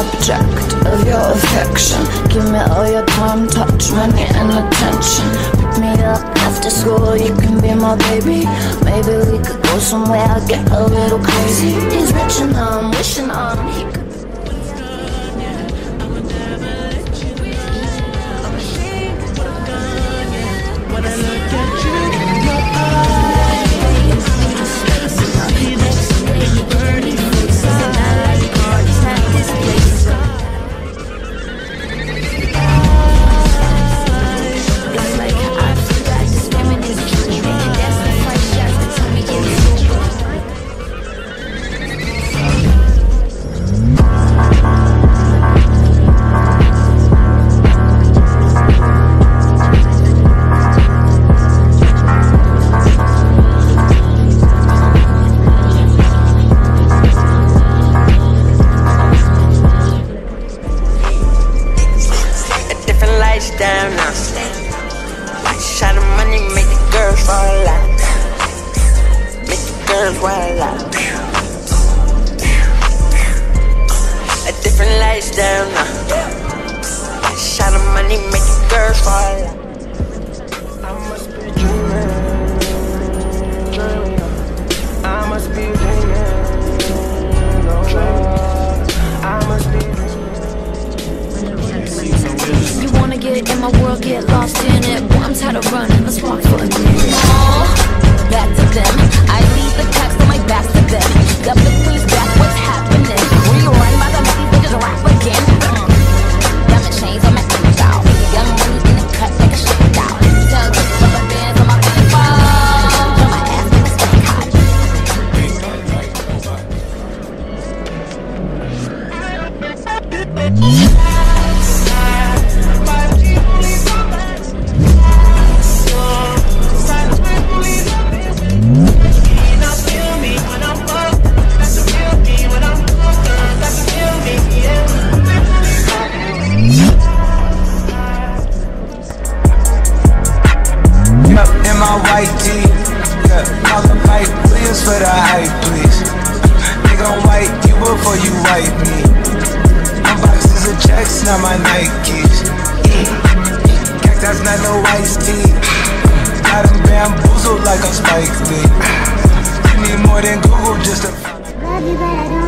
object of your affection. Give me all your time, touch, money, and attention. Pick me up after school, you can be my baby. Maybe we could somewhere, get a little crazy. He's rich and I'm wishing on different lifestyle now. Shot of money make the girls fall out. Make the girls wild out. A different lifestyle now. Get in my world, get lost in it. Boy, I'm tired of running, let's walk for a minute. Oh, back to them. I leave the text on my back to them. Got the queens back, what's happening? Rerun by the movies, bitches rap again. Mm. Diamond chains on my out. Young money in the cut like a shit out. Tell the rubber bands on my fall. Throw my ass in the sky high. Up not my Nikes. Cactus, not no iced tea. Got them bamboozled like a Spike Lee. You need more than Google just to. Love you, but